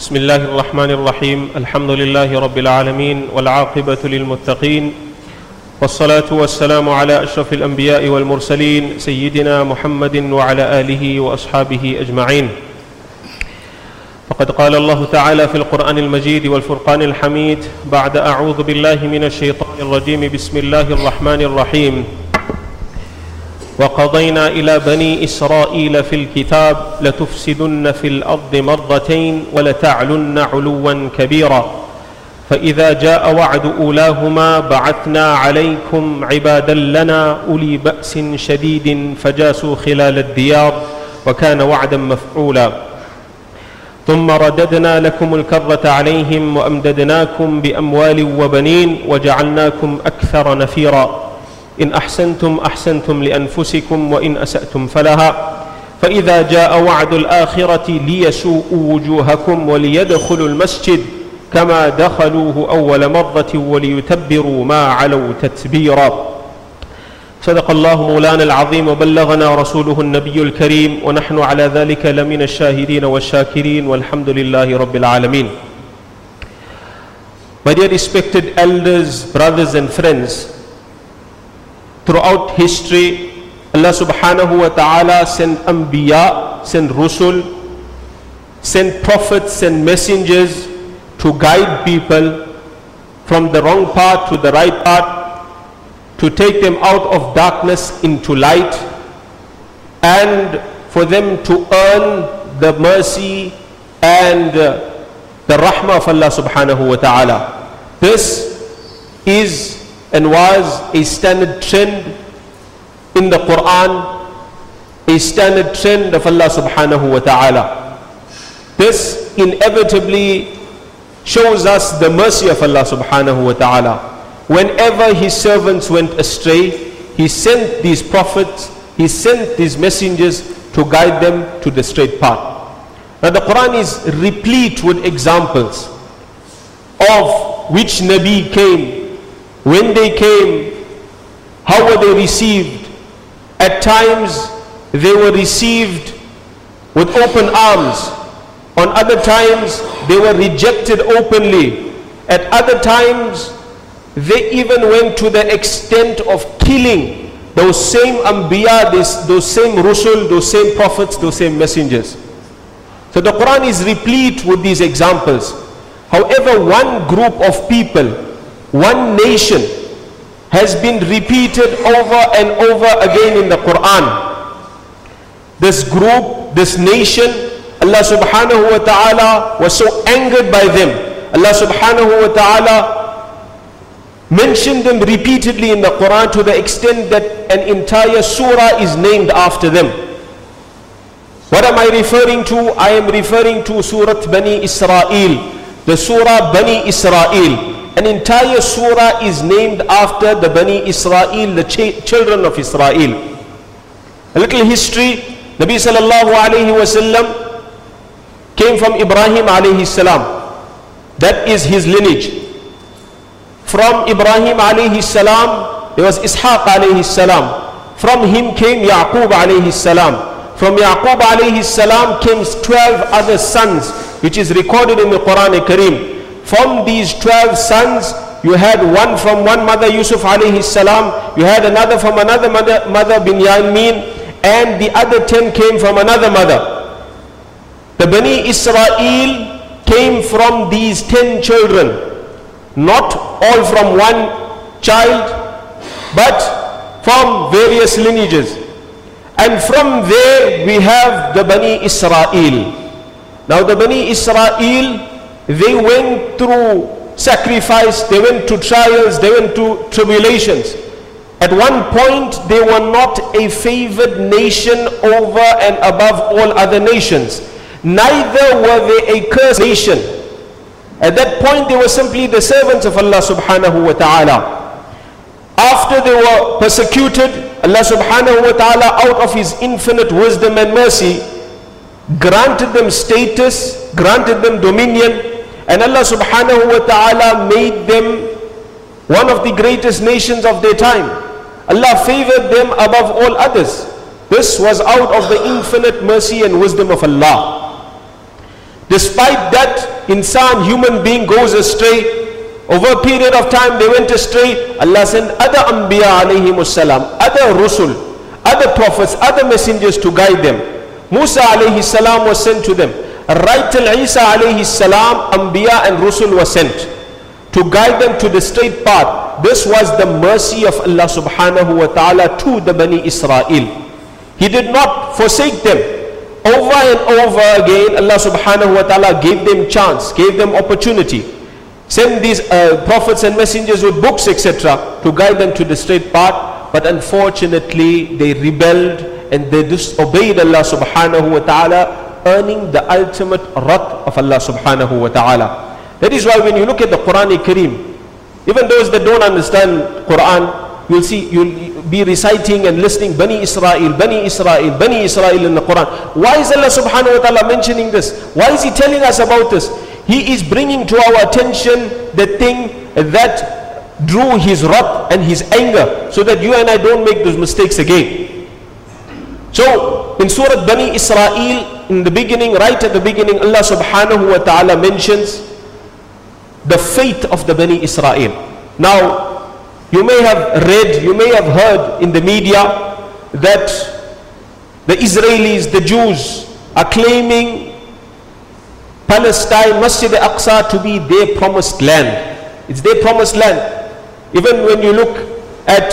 بسم الله الرحمن الرحيم الحمد لله رب العالمين والعاقبة للمتقين والصلاة والسلام على أشرف الأنبياء والمرسلين سيدنا محمد وعلى آله وأصحابه أجمعين فقد قال الله تعالى في القرآن المجيد والفرقان الحميد بعد أعوذ بالله من الشيطان الرجيم بسم الله الرحمن الرحيم وقضينا إلى بني إسرائيل في الكتاب لتفسدن في الأرض مرتين ولتعلن علوا كبيرا. فإذا جاء وعد أولاهما بعثنا عليكم عبادا لنا أولي بأس شديد فجاسوا خلال الديار وكان وعدا مفعولا. ثم رددنا لكم الكرة عليهم وأمددناكم بأموال وبنين وجعلناكم أكثر نفيرا. إن أحسنتم أحسنتم لأنفسكم وإن أسأتم فلها. فإذا جاء وعد الآخرة ليسوءوا وجوهكم وليدخلوا المسجد كما دخلوه أول مرة وليتبروا ما علوا تتبيرا. صدق الله مولانا العظيم وبلغنا رسوله النبي الكريم. ونحن على ذلك لمن الشاهدين والشاكرين. والحمد لله رب العالمين. My dear respected elders, brothers and friends, throughout history, Allah subhanahu wa ta'ala sent anbiya, sent rusul, sent prophets and messengers to guide people from the wrong path to the right path, to take them out of darkness into light, and for them to earn the mercy and uh, the rahmah of Allah subhanahu wa ta'ala. This is and was a standard trend in the Quran, a standard trend of Allah subhanahu wa ta'ala. This inevitably shows us the mercy of Allah subhanahu wa ta'ala. Whenever his servants went astray, he sent these prophets, he sent these messengers to guide them to the straight path. Now the Quran is replete with examples of which Nabi came, when they came, how were they received. At times they were received with open arms. On other times they were rejected openly. At other times they even went to the extent of killing those same anbiya, those same rusul, those same prophets, those same messengers. So the Quran is replete with these examples. However, one group of people, one nation has been repeated over and over again in the Quran. This group, this nation, Allah subhanahu wa ta'ala was so angered by them. Allah subhanahu wa ta'ala mentioned them repeatedly in the Quran to the extent that an entire surah is named after them. What am I referring to? I am referring to Surah Bani Israel. The Surah Bani Israel. An entire surah is named after the Bani Israel, the ch children of Israel. A little history. Nabi sallallahu alayhi wasallam came from Ibrahim alayhi salam. That is his lineage. From Ibrahim alayhi salam, there was Ishaq alayhi salam. From him came Yaqub alayhi salam. From Yaqub alayhi salam came 12 other sons, which is recorded in the Quran Kareem. From these 12 sons, you had one from one mother, Yusuf alayhi salam. You had another from another mother, mother Binyamin. And the other 10 came from another mother. The Bani Israel came from these 10 children. Not all from one child, but from various lineages. And from there we have the Bani Israel. Now the Bani Israel, they went through sacrifice, they went to trials, they went to tribulations. At one point they were not a favored nation over and above all other nations. Neither were they a cursed nation. At that point they were simply the servants of Allah subhanahu wa ta'ala. After they were persecuted, Allah subhanahu wa ta'ala out of his infinite wisdom and mercy granted them status, granted them dominion, and Allah subhanahu wa ta'ala made them one of the greatest nations of their time. Allah favored them above all others. This was out of the infinite mercy and wisdom of Allah. Despite that, insan, human being goes astray. Over a period of time, they went astray. Allah sent other Anbiya alayhi salam, other Rusul, other prophets, other messengers to guide them. Musa alayhi salam was sent to them. Right till Isa alayhi salam, Anbiya and Rusul were sent to guide them to the straight path. This was the mercy of Allah subhanahu wa ta'ala to the Bani Israel. He did not forsake them. Over and over again, Allah subhanahu wa ta'ala gave them chance, gave them opportunity send these uh, prophets and messengers with books etc to guide them to the straight path but unfortunately they rebelled and they disobeyed Allah subhanahu wa ta'ala earning the ultimate wrath of Allah subhanahu wa ta'ala. That is why when you look at the Quran Kareem even those that don't understand Quran you'll see you'll be reciting and listening Bani Israel Bani Israel Bani Israel in the Quran. Why is Allah subhanahu wa ta'ala mentioning this? Why is he telling us about this? He is bringing to our attention the thing that drew his wrath and his anger so that you and I don't make those mistakes again. So in Surah Bani Israel, in the beginning, right at the beginning, Allah subhanahu wa ta'ala mentions the fate of the Bani Israel. Now, you may have read, you may have heard in the media that the Israelis, the Jews, are claiming Palestine, Masjid al-Aqsa to be their promised land. It's their promised land. Even when you look at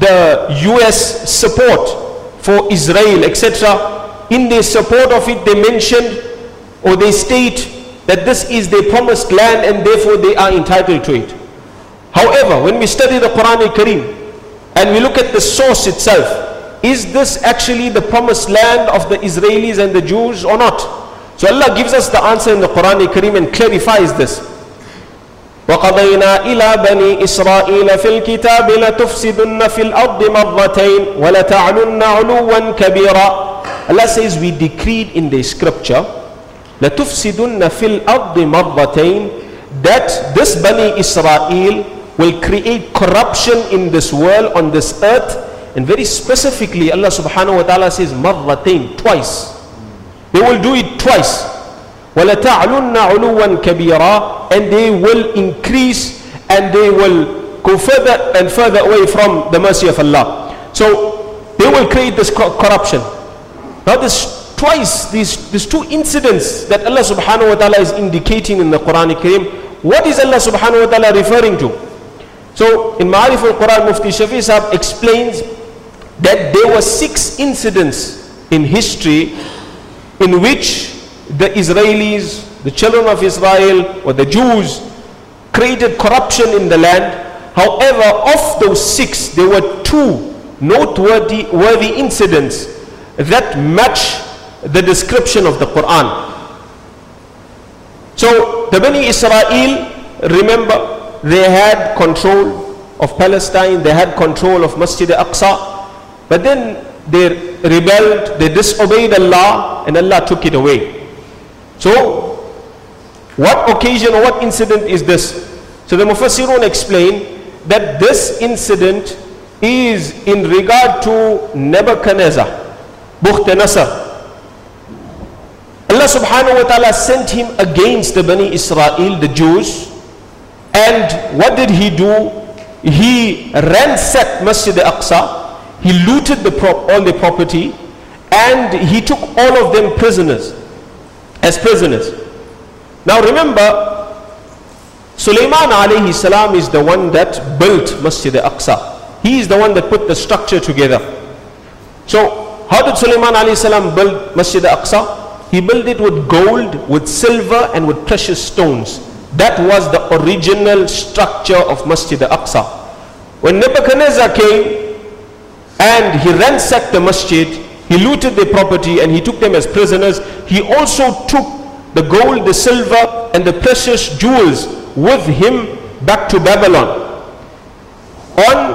the US support for Israel, etc., in their support of it, they mentioned or they state that this is their promised land and therefore they are entitled to it. However, when we study the Quran al-Kareem and we look at the source itself, is this actually the promised land of the Israelis and the Jews or not? So Allah gives us the answer in the Quran Kareem and clarifies this. وقضينا إلى بني إسرائيل في الكتاب لتفسدن في الأرض مرتين ولتعلن علوا كبيرا Allah says we decreed in the scripture لتفسدن في الأرض مرتين that this Bani Israel will create corruption in this world on this earth and very specifically Allah subhanahu wa ta'ala says مرتين twice they will do it twice. وَلَتَعْلُنَّ عُلُوًا كَبِيرًا And they will increase and they will go further and further away from the mercy of Allah. So they will create this corruption. Now this twice, these, these two incidents that Allah subhanahu wa ta'ala is indicating in the Quran Kareem, what is Allah subhanahu wa ta'ala referring to? So in Ma'arif al-Quran, Mufti Shafi Sahab explains that there were six incidents in history in which the Israelis, the children of Israel, or the Jews created corruption in the land. However, of those six, there were two noteworthy worthy incidents that match the description of the Quran. So, the Bani Israel, remember, they had control of Palestine, they had control of Masjid al-Aqsa, but then they rebelled, they disobeyed Allah, and Allah took it away. So, what occasion or what incident is this? So the Mufassirun explain that this incident is in regard to Nebuchadnezzar, Bukhtanasar. Allah subhanahu wa ta'ala sent him against the Bani Israel, the Jews, and what did he do? He ransacked Masjid al-Aqsa, he looted the all the property and he took all of them prisoners, as prisoners. Now remember, Sulaiman alayhi salam is the one that built Masjid al-Aqsa. He is the one that put the structure together. So how did Sulaiman alayhi salam build Masjid al-Aqsa? He built it with gold, with silver and with precious stones. That was the original structure of Masjid al-Aqsa. When Nebuchadnezzar came, and he ransacked the masjid, he looted their property and he took them as prisoners. He also took the gold, the silver and the precious jewels with him back to Babylon on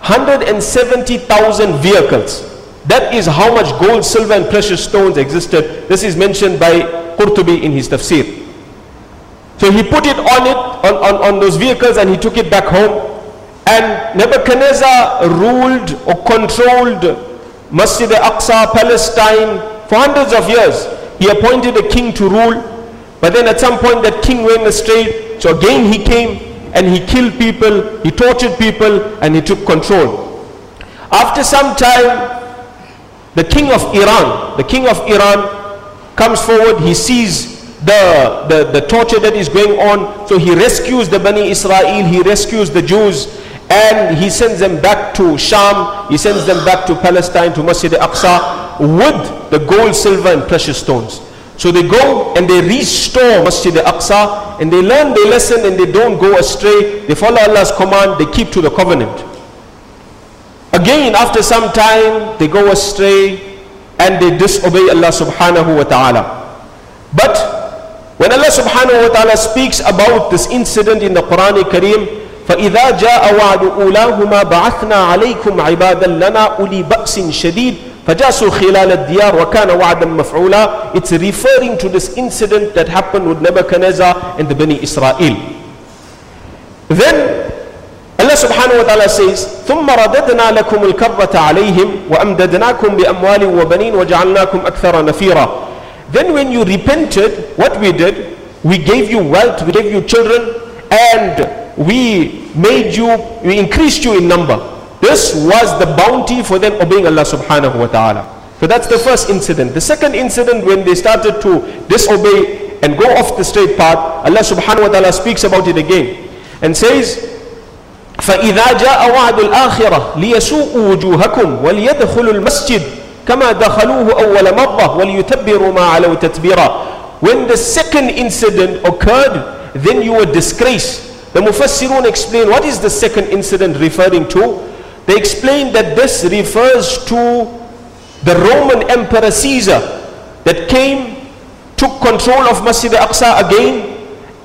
170,000 vehicles. That is how much gold, silver and precious stones existed. This is mentioned by Qurtubi in his tafsir. So he put it on it, on, on, on those vehicles and he took it back home. And Nebuchadnezzar ruled or controlled Masjid al-Aqsa, Palestine for hundreds of years. He appointed a king to rule. But then at some point that king went astray. So again he came and he killed people, he tortured people and he took control. After some time, the king of Iran, the king of Iran comes forward, he sees the, the, the torture that is going on. So he rescues the Bani Israel, he rescues the Jews and he sends them back to Sham, he sends them back to Palestine, to Masjid al-Aqsa with the gold, silver and precious stones. So they go and they restore Masjid al-Aqsa and they learn their lesson and they don't go astray. They follow Allah's command, they keep to the covenant. Again, after some time, they go astray and they disobey Allah subhanahu wa ta'ala. But when Allah subhanahu wa ta'ala speaks about this incident in the Quran Kareem, فإذا جاء وعد أولاهما بعثنا عليكم عبادا لنا أولي بأس شديد فجاسوا خلال الديار وكان وعدا مفعولا It's referring to this incident that happened with Nebuchadnezzar and the Bani Israel. Then Allah subhanahu wa ta'ala says, ثم رددنا لكم الكرة عليهم وأمددناكم بأموال وبنين وجعلناكم أكثر نفيرا Then when you repented, what we did, we gave you wealth, we gave you children, and we made you, we increased you in number. This was the bounty for them obeying Allah subhanahu wa ta'ala. So that's the first incident. The second incident when they started to disobey and go off the straight path, Allah subhanahu wa ta'ala speaks about it again and says, فإذا جاء وعد الآخرة ليسوءوا وجوهكم وليدخلوا المسجد كما دخلوه أول مرة وليتبروا ما علوا تتبيرا When the second incident occurred, then you were disgraced. the Mufassirun explain what is the second incident referring to. They explain that this refers to the Roman Emperor Caesar that came, took control of Masjid al-Aqsa again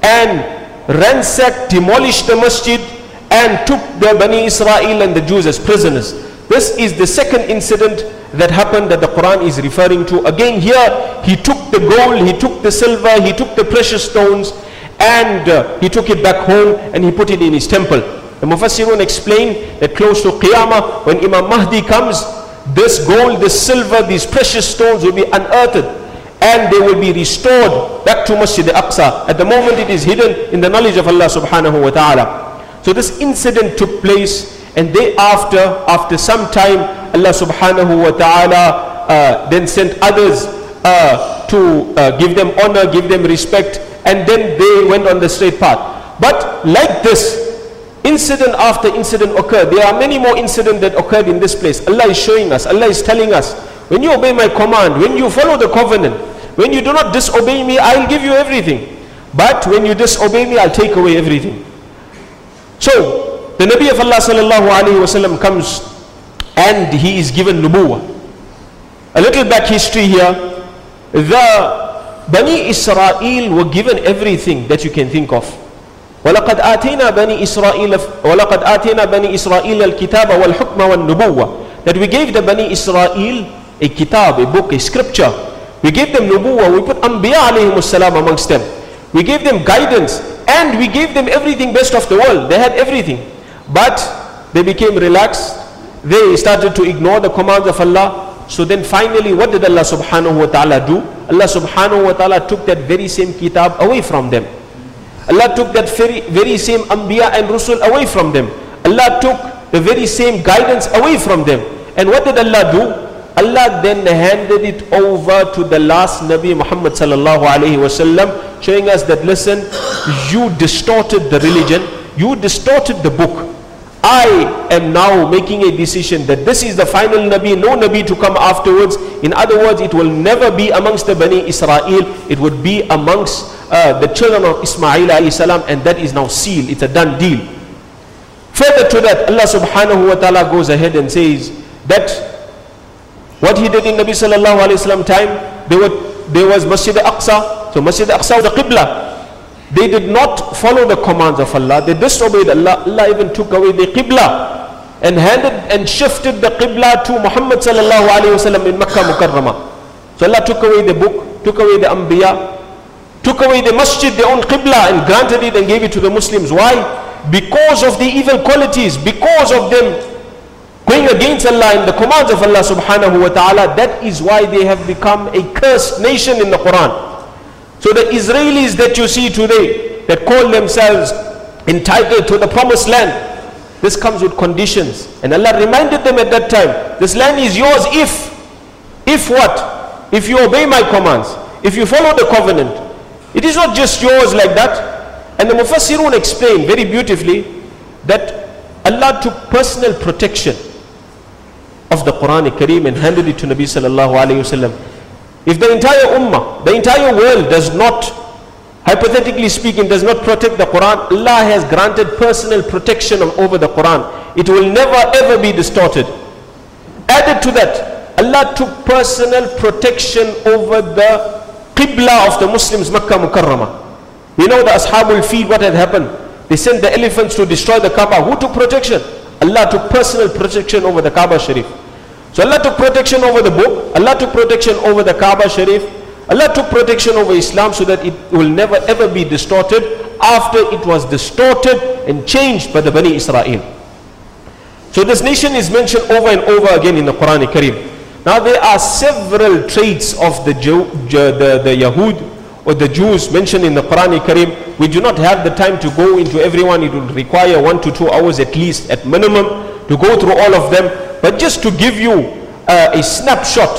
and ransacked, demolished the masjid and took the Bani Israel and the Jews as prisoners. This is the second incident that happened that the Quran is referring to. Again here, he took the gold, he took the silver, he took the precious stones and uh, he took it back home and he put it in his temple. The Mufassirun explain that close to Qiyamah, when Imam Mahdi comes, this gold, this silver, these precious stones will be unearthed and they will be restored back to Masjid al-Aqsa. At the moment it is hidden in the knowledge of Allah subhanahu wa ta'ala. So this incident took place and thereafter, after some time, Allah subhanahu wa ta'ala uh, then sent others uh, to uh, give them honor, give them respect, and then they went on the straight path. But like this, incident after incident occurred. There are many more incidents that occurred in this place. Allah is showing us, Allah is telling us, when you obey my command, when you follow the covenant, when you do not disobey me, I'll give you everything. But when you disobey me, I'll take away everything. So, the Nabi of Allah sallallahu alayhi wasallam comes and he is given nubuwa. A little back history here. The Bani Israel were given everything that you can think of. ولقد آتينا بني إسرائيل ولقد آتينا بني إسرائيل الكتاب والحكم والنبوة that we gave the Bani Israel a kitab, a book, a scripture. We gave them nubuwa, we put Anbiya alayhim salam amongst them. We gave them guidance and we gave them everything best of the world. They had everything. But they became relaxed. They started to ignore the commands of Allah. so then finally what did Allah subhanahu wa ta'ala do? Allah subhanahu wa ta'ala took that very same kitab away from them. Allah took that very, very same Anbiya and Rusul away from them. Allah took the very same guidance away from them. And what did Allah do? Allah then handed it over to the last Nabi Muhammad sallallahu alayhi wasallam, showing us that listen, you distorted the religion, you distorted the book. I am now making a decision that this is the final Nabi, no Nabi to come afterwards. In other words, it will never be amongst the Bani Israel, it would be amongst uh, the children of Ismail salam, and that is now sealed, it's a done deal. Further to that, Allah subhanahu wa ta'ala goes ahead and says that what he did in Nabi sallallahu alayhi wasallam time, there, were, there was Masjid al-Aqsa, so Masjid al-Aqsa was the Qibla. They did not follow the commands of Allah. They disobeyed Allah. Allah even took away the Qibla and handed and shifted the Qibla to Muhammad sallallahu alayhi wasallam in Makkah Mukarramah. So Allah took away the book, took away the Anbiya, took away the masjid, their own Qibla and granted it and gave it to the Muslims. Why? Because of the evil qualities, because of them going against Allah and the commands of Allah subhanahu wa ta'ala, that is why they have become a cursed nation in the Quran. So the Israelis that you see today that call themselves entitled to the promised land, this comes with conditions. And Allah reminded them at that time, this land is yours if, if what? If you obey my commands, if you follow the covenant. It is not just yours like that. And the Mufassirun explain very beautifully that Allah took personal protection of the Quran Kareem and handed it to Nabi sallallahu alayhi wasallam. If the entire ummah, the entire world does not, hypothetically speaking, does not protect the Quran, Allah has granted personal protection over the Quran. It will never ever be distorted. Added to that, Allah took personal protection over the Qibla of the Muslims, Makkah Mukarramah. We know the Ashabul Fil, what had happened. They sent the elephants to destroy the Kaaba. Who took protection? Allah took personal protection over the Kaaba Sharif. So Allah took protection over the book. Allah took protection over the Kaaba Sharif. Allah took protection over Islam so that it will never ever be distorted after it was distorted and changed by the Bani Israel. So this nation is mentioned over and over again in the Quran Kareem. Now there are several traits of the, Jew, the, the Yahud or the Jews mentioned in the Quran Kareem. We do not have the time to go into everyone. It will require one to two hours at least, at minimum, to go through all of them. But just to give you uh, a snapshot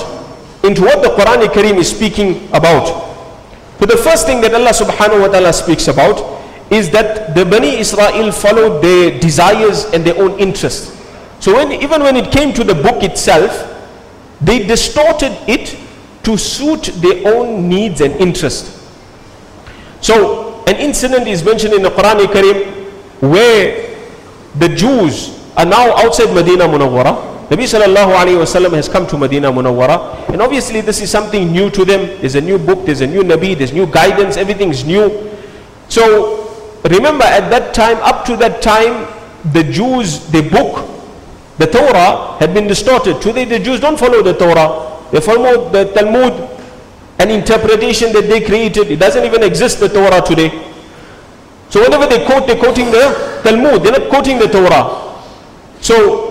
into what the Quran Kareem is speaking about. So the first thing that Allah subhanahu wa ta'ala speaks about is that the Bani Israel followed their desires and their own interests. So when, even when it came to the book itself, they distorted it to suit their own needs and interests. So an incident is mentioned in the Quran Kareem where the Jews are now outside Medina Munawwara. Nabi sallallahu alayhi wasallam has come to Medina Munawwara and obviously this is something new to them. There's a new book, there's a new Nabi, there's new guidance, everything's new. So remember at that time, up to that time, the Jews, the book, the Torah had been distorted. Today the Jews don't follow the Torah. They follow the Talmud, an interpretation that they created. It doesn't even exist the Torah today. So whenever they quote, they're quoting the Talmud. They're not quoting the Torah. So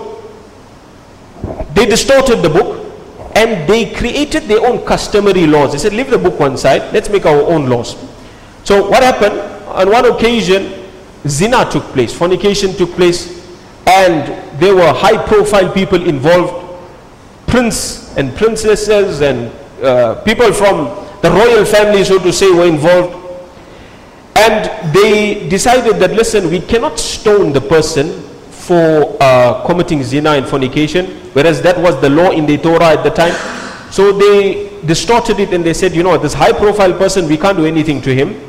they distorted the book and they created their own customary laws. They said, leave the book one side, let's make our own laws. So what happened? On one occasion, zina took place, fornication took place, and there were high profile people involved, prince and princesses and uh, people from the royal family, so to say, were involved. And they decided that, listen, we cannot stone the person for uh, committing zina and fornication, whereas that was the law in the Torah at the time. So they distorted it and they said, you know, this high profile person, we can't do anything to him.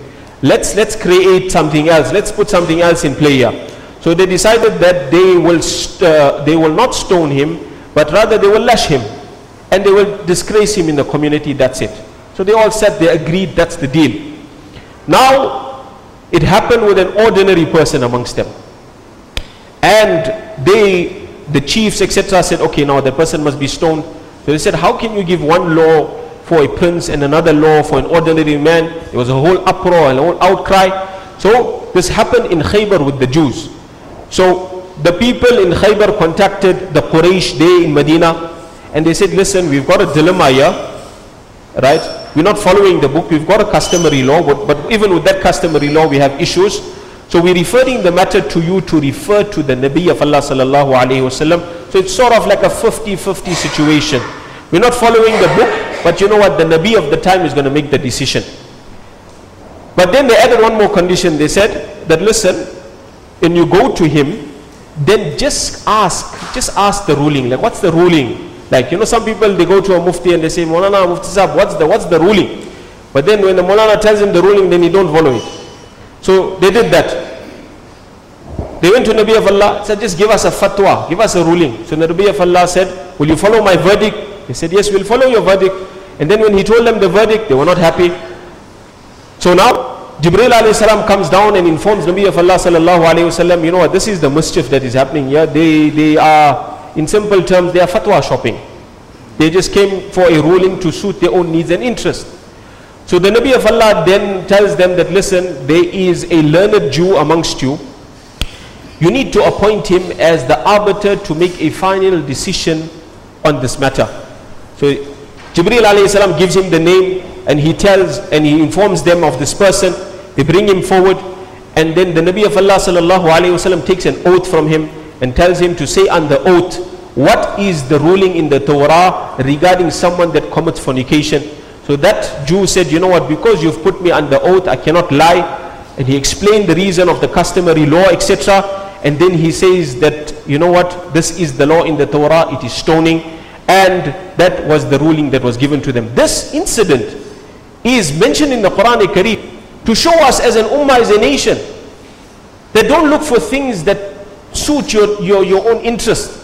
Let's, let's create something else. Let's put something else in play here. So they decided that they will, uh, they will not stone him, but rather they will lash him. And they will disgrace him in the community, that's it. So they all said, they agreed, that's the deal. Now, it happened with an ordinary person amongst them. And they, the chiefs, etc., said, okay, now the person must be stoned. So they said, how can you give one law for a prince and another law for an ordinary man? There was a whole uproar and a whole outcry. So this happened in Khaybar with the Jews. So the people in Khaybar contacted the Quraysh there in Medina and they said, listen, we've got a dilemma here, right? We're not following the book, we've got a customary law, but, but even with that customary law, we have issues. So we're referring the matter to you to refer to the Nabi of Allah sallallahu alayhi wasallam. So it's sort of like a 50-50 situation. We're not following the book, but you know what? The Nabi of the time is going to make the decision. But then they added one more condition. They said that listen, when you go to him, then just ask, just ask the ruling. Like, what's the ruling? Like, you know, some people they go to a mufti and they say, Molana Mufti Sahab, what's the what's the ruling? But then when the Molana tells him the ruling, then he don't follow it. So they did that. They went to Nabi of Allah, said, just give us a fatwa, give us a ruling. So Nabi of Allah said, will you follow my verdict? They said, yes, we'll follow your verdict. And then when he told them the verdict, they were not happy. So now Jibril alayhi salam comes down and informs Nabi of Allah sallallahu alayhi wasallam, you know what, this is the mischief that is happening here. They, they are, in simple terms, they are fatwa shopping. They just came for a ruling to suit their own needs and interests. So the Nabi of Allah then tells them that, listen, there is a learned Jew amongst you. You need to appoint him as the arbiter to make a final decision on this matter. So Jibril alayhi salam gives him the name and he tells and he informs them of this person. They bring him forward and then the Nabi of Allah sallallahu alayhi wasallam takes an oath from him and tells him to say on the oath what is the ruling in the Torah regarding someone that commits fornication. So that Jew said, you know what, because you've put me under oath, I cannot lie. And he explained the reason of the customary law, etc. And then he says that, you know what, this is the law in the Torah, it is stoning. And that was the ruling that was given to them. This incident is mentioned in the Quran Kareem to show us as an ummah, as a nation, that don't look for things that suit your, your, your own interest.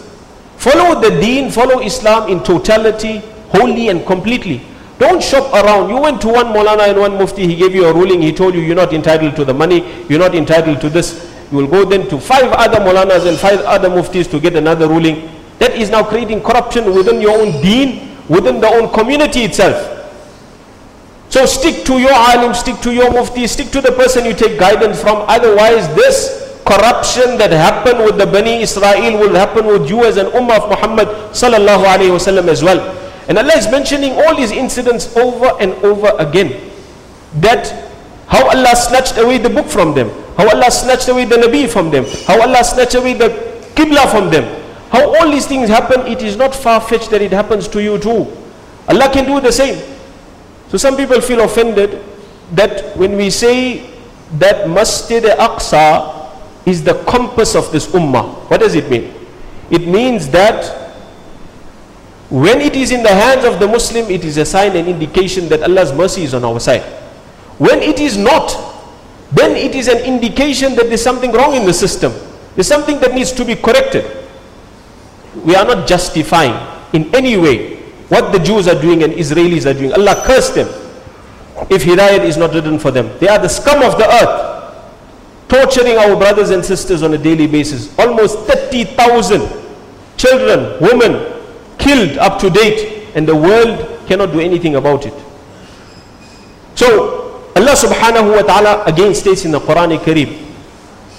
Follow the deen, follow Islam in totality, wholly and completely. Don't shop around. You went to one Molana and one Mufti, he gave you a ruling, he told you you're not entitled to the money, you're not entitled to this. You will go then to five other Molanas and five other Muftis to get another ruling. That is now creating corruption within your own deen, within the own community itself. So stick to your alim, stick to your mufti, stick to the person you take guidance from. Otherwise, this corruption that happened with the Bani Israel will happen with you as an ummah of Muhammad sallallahu alayhi wasallam as well. And Allah is mentioning all these incidents over and over again. That how Allah snatched away the book from them, how Allah snatched away the Nabi from them, how Allah snatched away the Qibla from them. How all these things happen, it is not far-fetched that it happens to you too. Allah can do the same. So some people feel offended that when we say that Masjid al Aqsa is the compass of this ummah. What does it mean? It means that when it is in the hands of the Muslim, it is a sign and indication that Allah's mercy is on our side. When it is not, then it is an indication that there's something wrong in the system. There's something that needs to be corrected. We are not justifying in any way what the Jews are doing and Israelis are doing. Allah curse them if Hidayat is not written for them. They are the scum of the earth torturing our brothers and sisters on a daily basis. Almost 30,000 children, women killed up to date and the world cannot do anything about it. So Allah subhanahu wa ta'ala again states in the Quran Kareem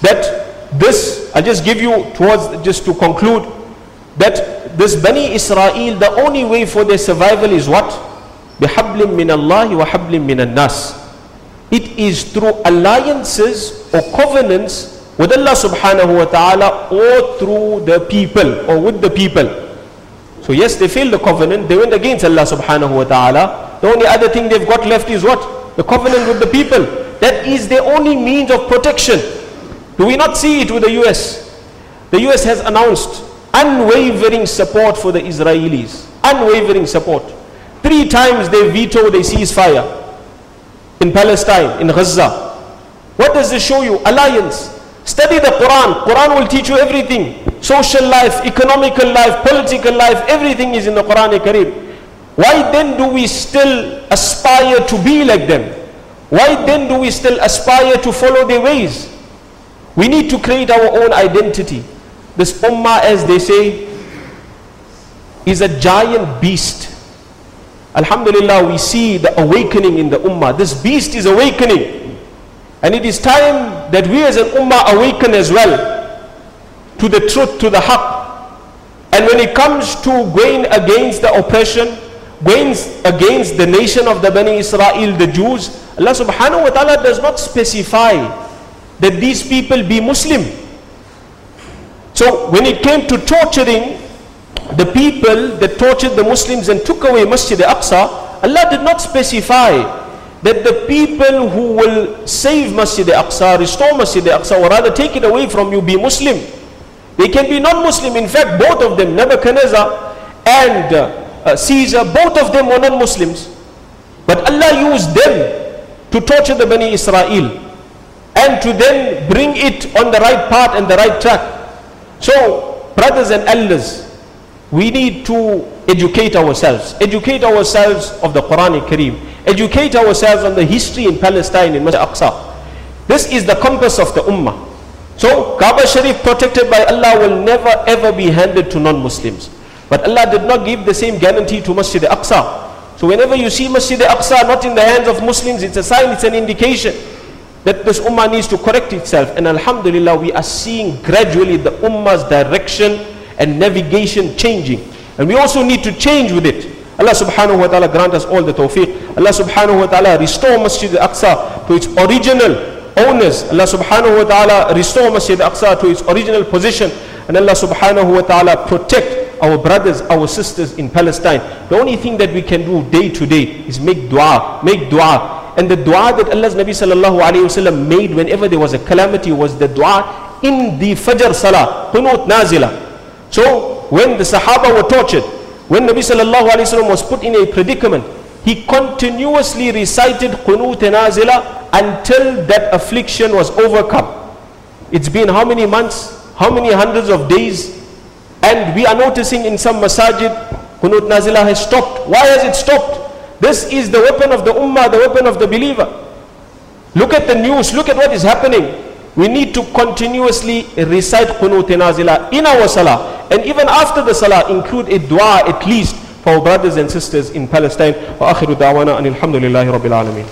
that this, I'll just give you towards, just to conclude, that this Bani Israel, the only way for their survival is what? بِحَبْلٍ مِّنَ اللَّهِ وَحَبْلٍ مِّنَ النَّاسِ it is through alliances or covenants with Allah subhanahu wa ta'ala or through the people or with the people. So yes, they failed the covenant, they went against Allah subhanahu wa ta'ala. The only other thing they've got left is what? The covenant with the people. That is their only means of protection. Do we not see it with the US? The US has announced unwavering support for the Israelis. Unwavering support. Three times they vetoed a ceasefire in Palestine, in Gaza. What does this show you? Alliance. Study the Quran. Quran will teach you everything. Social life, economical life, political life, everything is in the Quran Kareem. Why then do we still aspire to be like them? Why then do we still aspire to follow their ways? We need to create our own identity. This ummah, as they say, is a giant beast Alhamdulillah, we see the awakening in the ummah. This beast is awakening. And it is time that we as an ummah awaken as well to the truth, to the haqq. And when it comes to going against the oppression, going against the nation of the Bani Israel, the Jews, Allah subhanahu wa ta'ala does not specify that these people be Muslim. So when it came to torturing the people that tortured the Muslims and took away Masjid al-Aqsa, Allah did not specify that the people who will save Masjid al-Aqsa, restore Masjid al-Aqsa, or rather take it away from you, be Muslim. They can be non-Muslim. In fact, both of them, Nebuchadnezzar and uh, Caesar, both of them were non-Muslims. But Allah used them to torture the Bani Israel and to then bring it on the right path and the right track. So, brothers and elders, we need to educate ourselves. Educate ourselves of the Quran Kareem. Educate ourselves on the history in Palestine, in Masjid Aqsa. This is the compass of the Ummah. So, Kaaba Sharif protected by Allah will never ever be handed to non-Muslims. But Allah did not give the same guarantee to Masjid Aqsa. So whenever you see Masjid Aqsa not in the hands of Muslims, it's a sign, it's an indication that this Ummah needs to correct itself. And Alhamdulillah, we are seeing gradually the Ummah's direction and navigation changing. And we also need to change with it. Allah subhanahu wa ta'ala grant us all the tawfiq. Allah subhanahu wa ta'ala restore Masjid al-Aqsa to its original owners. Allah subhanahu wa ta'ala restore Masjid al-Aqsa to its original position. And Allah subhanahu wa ta'ala protect our brothers, our sisters in Palestine. The only thing that we can do day to day is make dua, make dua. And the dua that Allah's Nabi sallallahu alayhi made whenever there was a calamity was the dua in the Fajr Salah, Qunut Nazila. So when the Sahaba were tortured, when Nabi sallallahu alayhi wasallam was put in a predicament, he continuously recited Qunut Nazila until that affliction was overcome. It's been how many months? How many hundreds of days? And we are noticing in some masajid, Qunut Nazila has stopped. Why has it stopped? This is the weapon of the ummah, the weapon of the believer. Look at the news, look at what is happening. We need to continuously recite Qunut Nazila in our salah. And even after the salah, include a dua at least for our brothers and sisters in Palestine. وآخر دعوانا أن الحمد لله رب العالمين